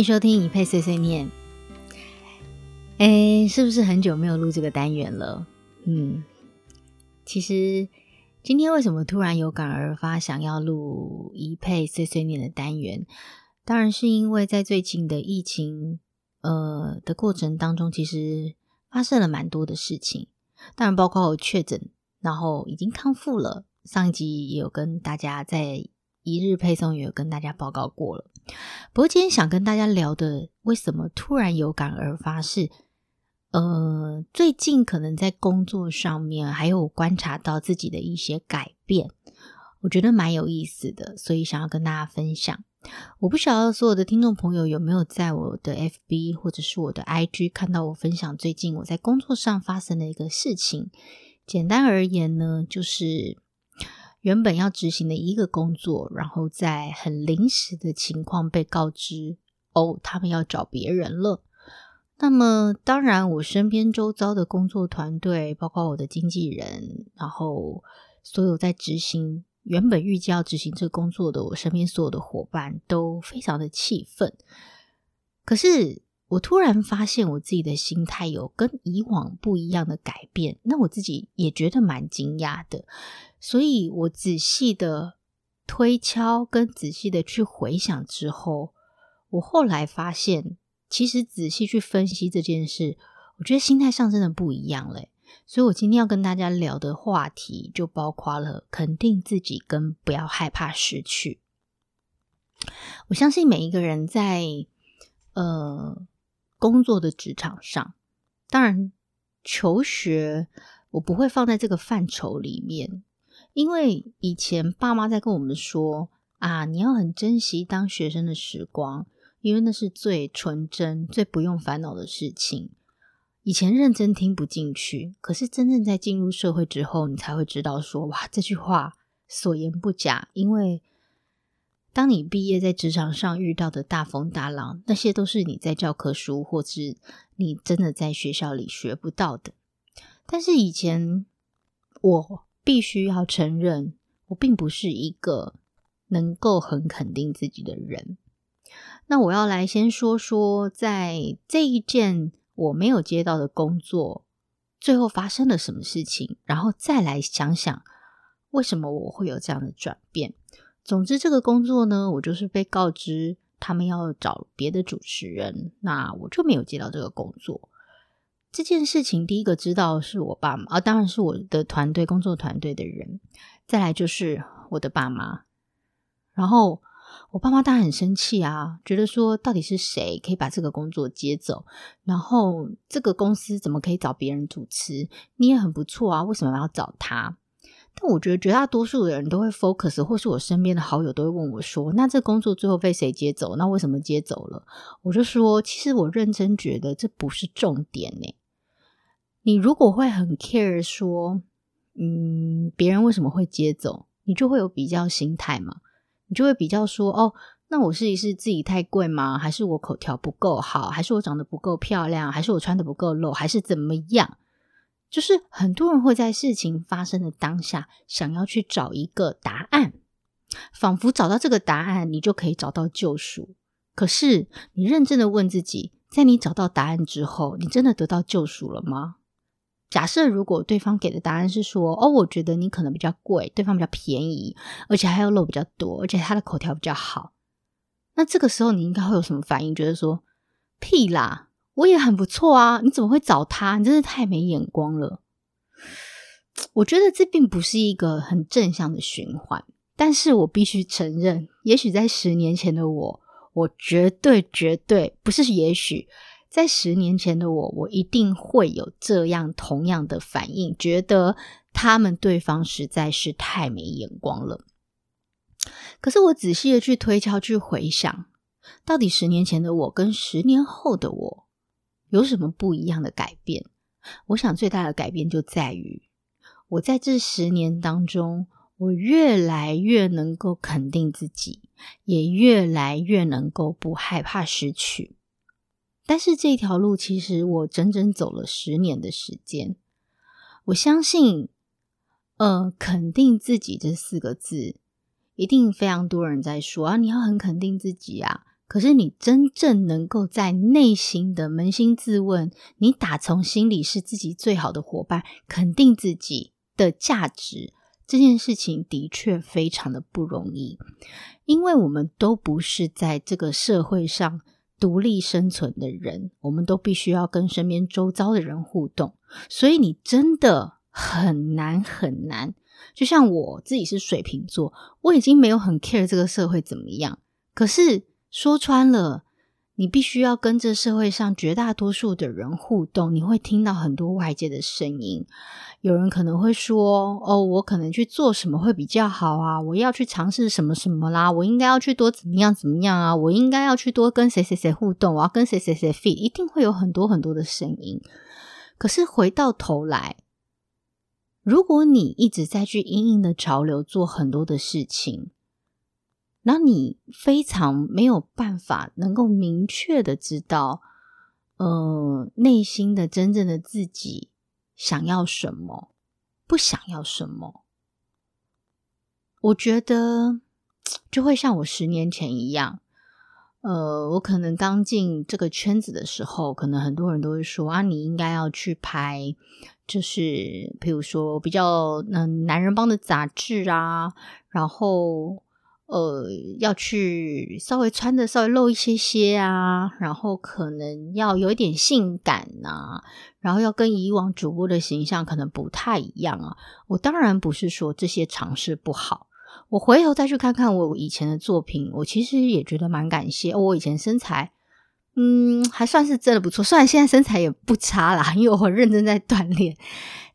迎收听怡霈碎碎念。哎，是不是很久没有录这个单元了？嗯，其实今天为什么突然有感而发，想要录怡霈碎碎念的单元？当然是因为在最近的疫情呃的过程当中，其实发生了蛮多的事情。当然，包括我确诊，然后已经康复了。上一集也有跟大家在一日配送也有跟大家报告过了。不过今天想跟大家聊的，为什么突然有感而发是，呃，最近可能在工作上面还有我观察到自己的一些改变，我觉得蛮有意思的，所以想要跟大家分享。我不晓得所有的听众朋友有没有在我的 FB 或者是我的 IG 看到我分享最近我在工作上发生的一个事情。简单而言呢，就是原本要执行的一个工作，然后在很临时的情况被告知，哦，他们要找别人了。那么，当然我身边周遭的工作团队，包括我的经纪人，然后所有在执行。原本预计要执行这个工作的我身边所有的伙伴都非常的气愤，可是我突然发现我自己的心态有跟以往不一样的改变，那我自己也觉得蛮惊讶的，所以我仔细的推敲跟仔细的去回想之后，我后来发现，其实仔细去分析这件事，我觉得心态上真的不一样嘞。所以，我今天要跟大家聊的话题就包括了肯定自己跟不要害怕失去。我相信每一个人在呃工作的职场上，当然求学我不会放在这个范畴里面，因为以前爸妈在跟我们说啊，你要很珍惜当学生的时光，因为那是最纯真、最不用烦恼的事情。以前认真听不进去，可是真正在进入社会之后，你才会知道说，哇，这句话所言不假。因为当你毕业在职场上遇到的大风大浪，那些都是你在教科书或是你真的在学校里学不到的。但是以前我必须要承认，我并不是一个能够很肯定自己的人。那我要来先说说，在这一件。我没有接到的工作，最后发生了什么事情？然后再来想想为什么我会有这样的转变。总之，这个工作呢，我就是被告知他们要找别的主持人，那我就没有接到这个工作。这件事情，第一个知道是我爸妈，啊，当然是我的团队工作团队的人。再来就是我的爸妈，然后。我爸妈当然很生气啊，觉得说到底是谁可以把这个工作接走，然后这个公司怎么可以找别人主持？你也很不错啊，为什么要找他？但我觉得绝大多数的人都会 focus，或是我身边的好友都会问我说：“那这工作最后被谁接走？那为什么接走了？”我就说：“其实我认真觉得这不是重点呢。你如果会很 care 说，嗯，别人为什么会接走，你就会有比较心态嘛。”你就会比较说哦，那我试一试自己太贵吗？还是我口条不够好？还是我长得不够漂亮？还是我穿得不够露？还是怎么样？就是很多人会在事情发生的当下，想要去找一个答案，仿佛找到这个答案，你就可以找到救赎。可是你认真的问自己，在你找到答案之后，你真的得到救赎了吗？假设如果对方给的答案是说，哦，我觉得你可能比较贵，对方比较便宜，而且还要肉比较多，而且他的口条比较好，那这个时候你应该会有什么反应？觉得说，屁啦，我也很不错啊，你怎么会找他？你真是太没眼光了。我觉得这并不是一个很正向的循环，但是我必须承认，也许在十年前的我，我绝对绝对不是也许。在十年前的我，我一定会有这样同样的反应，觉得他们对方实在是太没眼光了。可是我仔细的去推敲、去回想，到底十年前的我跟十年后的我有什么不一样的改变？我想最大的改变就在于，我在这十年当中，我越来越能够肯定自己，也越来越能够不害怕失去。但是这条路其实我整整走了十年的时间。我相信，呃，肯定自己这四个字，一定非常多人在说啊，你要很肯定自己啊。可是你真正能够在内心的扪心自问，你打从心里是自己最好的伙伴，肯定自己的价值，这件事情的确非常的不容易，因为我们都不是在这个社会上独立生存的人，我们都必须要跟身边周遭的人互动，所以你真的很难很难。就像我自己是水瓶座，我已经没有很 care 这个社会怎么样，可是。说穿了，你必须要跟这社会上绝大多数的人互动，你会听到很多外界的声音。有人可能会说：“哦，我可能去做什么会比较好啊？我要去尝试什么什么啦？我应该要去多怎么样怎么样啊？我应该要去多跟谁谁谁互动？我要跟谁谁谁 fit？一定会有很多很多的声音。可是回到头来，如果你一直在去因应的潮流做很多的事情。那你非常没有办法能够明确的知道，呃，内心的真正的自己想要什么，不想要什么。我觉得就会像我十年前一样，呃，我可能刚进这个圈子的时候，可能很多人都会说啊，你应该要去拍，就是譬如说比较嗯男人帮的杂志啊，然后。呃，要去稍微穿的稍微露一些些啊，然后可能要有一点性感啊，然后要跟以往主播的形象可能不太一样啊。我当然不是说这些尝试不好，我回头再去看看我以前的作品，我其实也觉得蛮感谢。我以前身材，嗯，还算是真的不错，虽然现在身材也不差啦，因为我认真在锻炼，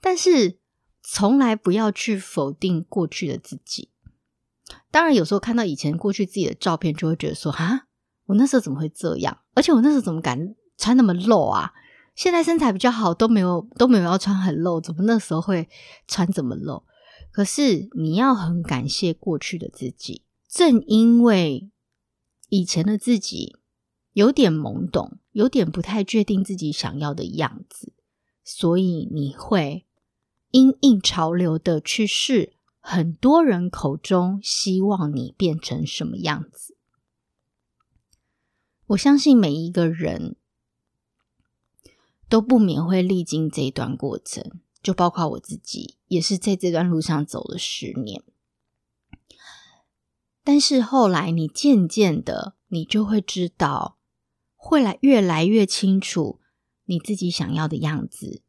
但是从来不要去否定过去的自己。当然，有时候看到以前过去自己的照片，就会觉得说：“哈，我那时候怎么会这样？而且我那时候怎么敢穿那么露啊？现在身材比较好，都没有都没有要穿很露，怎么那时候会穿这么露？可是你要很感谢过去的自己，正因为以前的自己有点懵懂，有点不太确定自己想要的样子，所以你会因应潮流的去试。”很多人口中希望你变成什么样子？我相信每一个人都不免会历经这一段过程，就包括我自己，也是在这段路上走了十年。但是后来，你渐渐的，你就会知道，会来越来越清楚你自己想要的样子，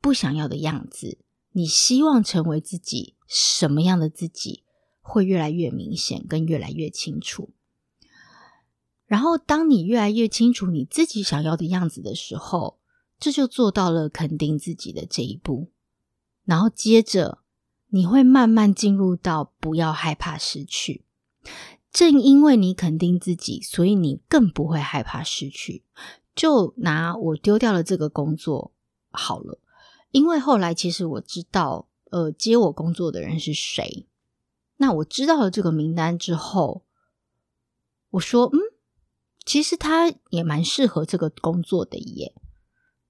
不想要的样子。你希望成为自己什么样的自己，会越来越明显，跟越来越清楚。然后，当你越来越清楚你自己想要的样子的时候，这就做到了肯定自己的这一步。然后接着，你会慢慢进入到不要害怕失去。正因为你肯定自己，所以你更不会害怕失去。就拿我丢掉了这个工作好了。因为后来其实我知道，呃，接我工作的人是谁。那我知道了这个名单之后，我说，嗯，其实他也蛮适合这个工作的耶。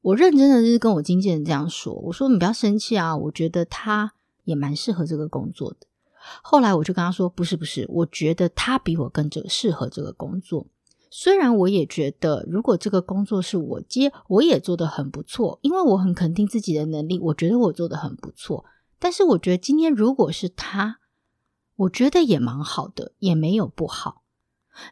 我认真的就是跟我经纪人这样说，我说你不要生气啊，我觉得他也蛮适合这个工作的。后来我就跟他说，不是不是，我觉得他比我更这适合这个工作。虽然我也觉得，如果这个工作是我接，我也做得很不错，因为我很肯定自己的能力，我觉得我做得很不错。但是我觉得今天如果是他，我觉得也蛮好的，也没有不好。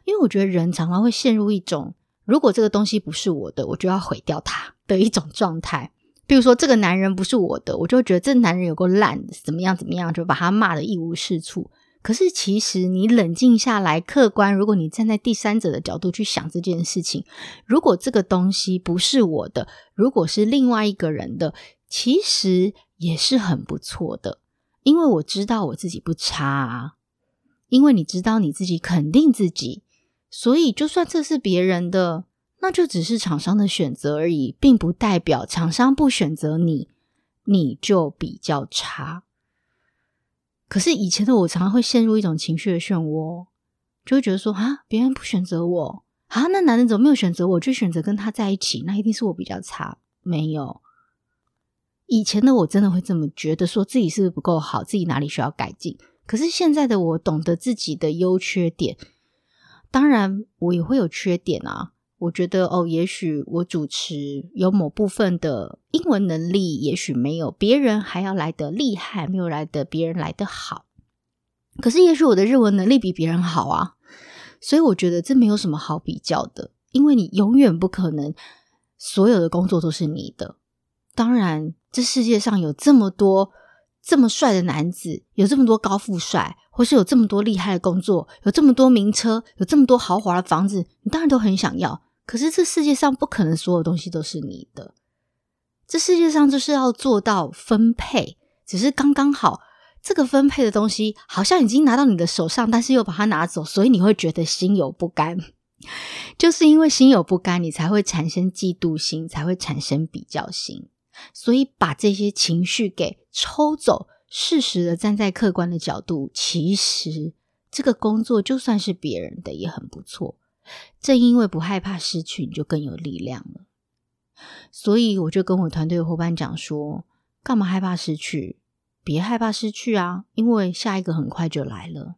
因为我觉得人常常会陷入一种，如果这个东西不是我的，我就要毁掉它的一种状态。比如说这个男人不是我的，我就觉得这男人有够烂，怎么样怎么样，就把他骂得一无是处。可是，其实你冷静下来，客观，如果你站在第三者的角度去想这件事情，如果这个东西不是我的，如果是另外一个人的，其实也是很不错的，因为我知道我自己不差啊，因为你知道你自己肯定自己，所以就算这是别人的，那就只是厂商的选择而已，并不代表厂商不选择你，你就比较差。可是以前的我常常会陷入一种情绪的漩涡，就会觉得说啊，别人不选择我啊，那男人怎么没有选择我，就选择跟他在一起，那一定是我比较差。没有，以前的我真的会这么觉得，说自己是不是不够好，自己哪里需要改进。可是现在的我懂得自己的优缺点，当然我也会有缺点啊。我觉得哦，也许我主持有某部分的英文能力，也许没有别人还要来得厉害，没有来得别人来得好。可是，也许我的日文能力比别人好啊。所以，我觉得这没有什么好比较的，因为你永远不可能所有的工作都是你的。当然，这世界上有这么多这么帅的男子，有这么多高富帅，或是有这么多厉害的工作，有这么多名车，有这么多豪华的房子，你当然都很想要。可是这世界上不可能所有东西都是你的，这世界上就是要做到分配，只是刚刚好，这个分配的东西好像已经拿到你的手上，但是又把它拿走，所以你会觉得心有不甘。就是因为心有不甘，你才会产生嫉妒心，才会产生比较心。所以把这些情绪给抽走，适时的站在客观的角度，其实这个工作就算是别人的也很不错。正因为不害怕失去，你就更有力量了。所以我就跟我团队的伙伴讲说：干嘛害怕失去？别害怕失去啊，因为下一个很快就来了。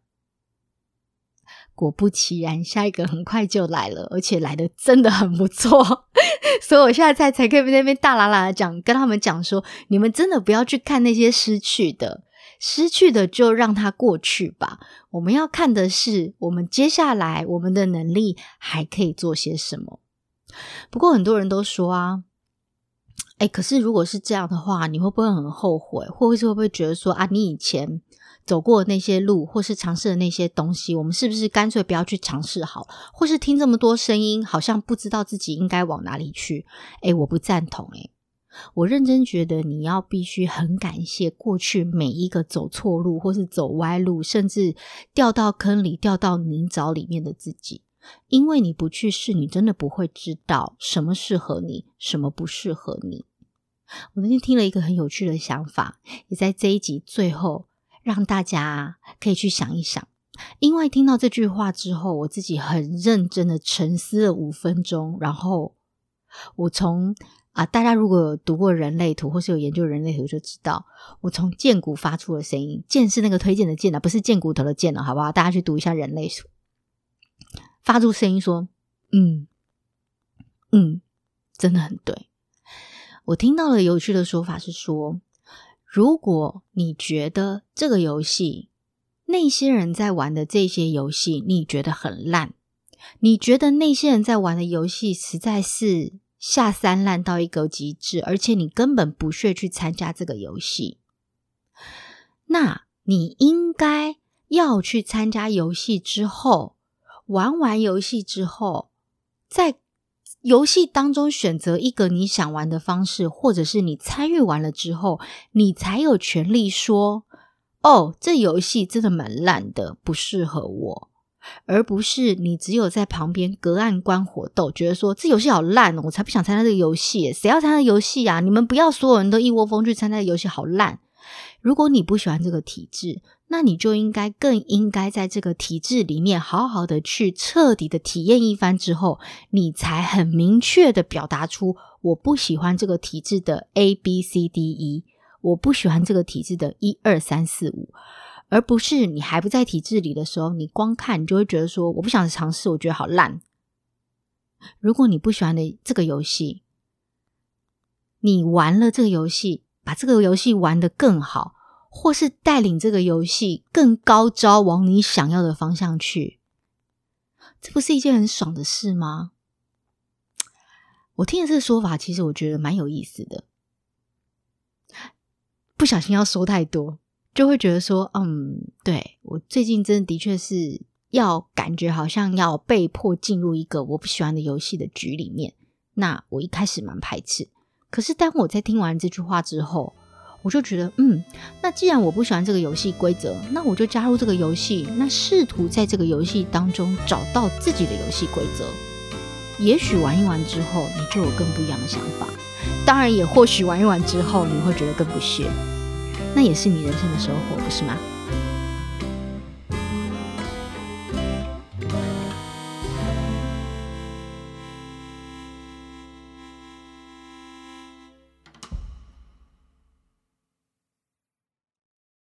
果不其然，下一个很快就来了，而且来的真的很不错。所以我现在才才可以在那边大喇喇的讲，跟他们讲说：你们真的不要去看那些失去的。失去的就让它过去吧。我们要看的是，我们接下来我们的能力还可以做些什么。不过很多人都说啊，哎，可是如果是这样的话，你会不会很后悔？会不会会不会觉得说啊，你以前走过的那些路，或是尝试的那些东西，我们是不是干脆不要去尝试好？或是听这么多声音，好像不知道自己应该往哪里去？哎，我不赞同诶。我认真觉得，你要必须很感谢过去每一个走错路，或是走歪路，甚至掉到坑里、掉到泥沼里面的自己。因为你不去试，你真的不会知道什么适合你，什么不适合你。我那天听了一个很有趣的想法，也在这一集最后让大家可以去想一想。因为听到这句话之后，我自己很认真的沉思了五分钟，然后我从。啊，大家如果有读过人类图，或是有研究人类图，就知道我从荐骨发出的声音，剑是那个推荐的剑啊，不是荐骨头的剑了，好不好？大家去读一下人类图，发出声音说：“嗯，嗯，真的很对。”我听到了有趣的说法是说，如果你觉得这个游戏，那些人在玩的这些游戏，你觉得很烂，你觉得那些人在玩的游戏实在是。下三滥到一个极致，而且你根本不屑去参加这个游戏，那你应该要去参加游戏之后，玩完游戏之后，在游戏当中选择一个你想玩的方式，或者是你参与完了之后，你才有权利说：“哦，这游戏真的蛮烂的，不适合我。”而不是你只有在旁边隔岸观火斗，觉得说这游戏好烂哦，我才不想参加这个游戏。谁要参加游戏啊？你们不要所有人都一窝蜂去参加游戏，好烂。如果你不喜欢这个体制，那你就应该更应该在这个体制里面好好的去彻底的体验一番之后，你才很明确的表达出我不喜欢这个体制的 A B C D E，我不喜欢这个体制的一二三四五。而不是你还不在体制里的时候，你光看你就会觉得说我不想尝试，我觉得好烂。如果你不喜欢的这个游戏，你玩了这个游戏，把这个游戏玩得更好，或是带领这个游戏更高招，往你想要的方向去，这不是一件很爽的事吗？我听了这个说法，其实我觉得蛮有意思的。不小心要说太多。就会觉得说，嗯，对，我最近真的的确是要感觉好像要被迫进入一个我不喜欢的游戏的局里面。那我一开始蛮排斥，可是当我在听完这句话之后，我就觉得，嗯，那既然我不喜欢这个游戏规则，那我就加入这个游戏，那试图在这个游戏当中找到自己的游戏规则。也许玩一玩之后，你就有更不一样的想法。当然，也或许玩一玩之后，你会觉得更不屑。那也是你人生的收获，不是吗？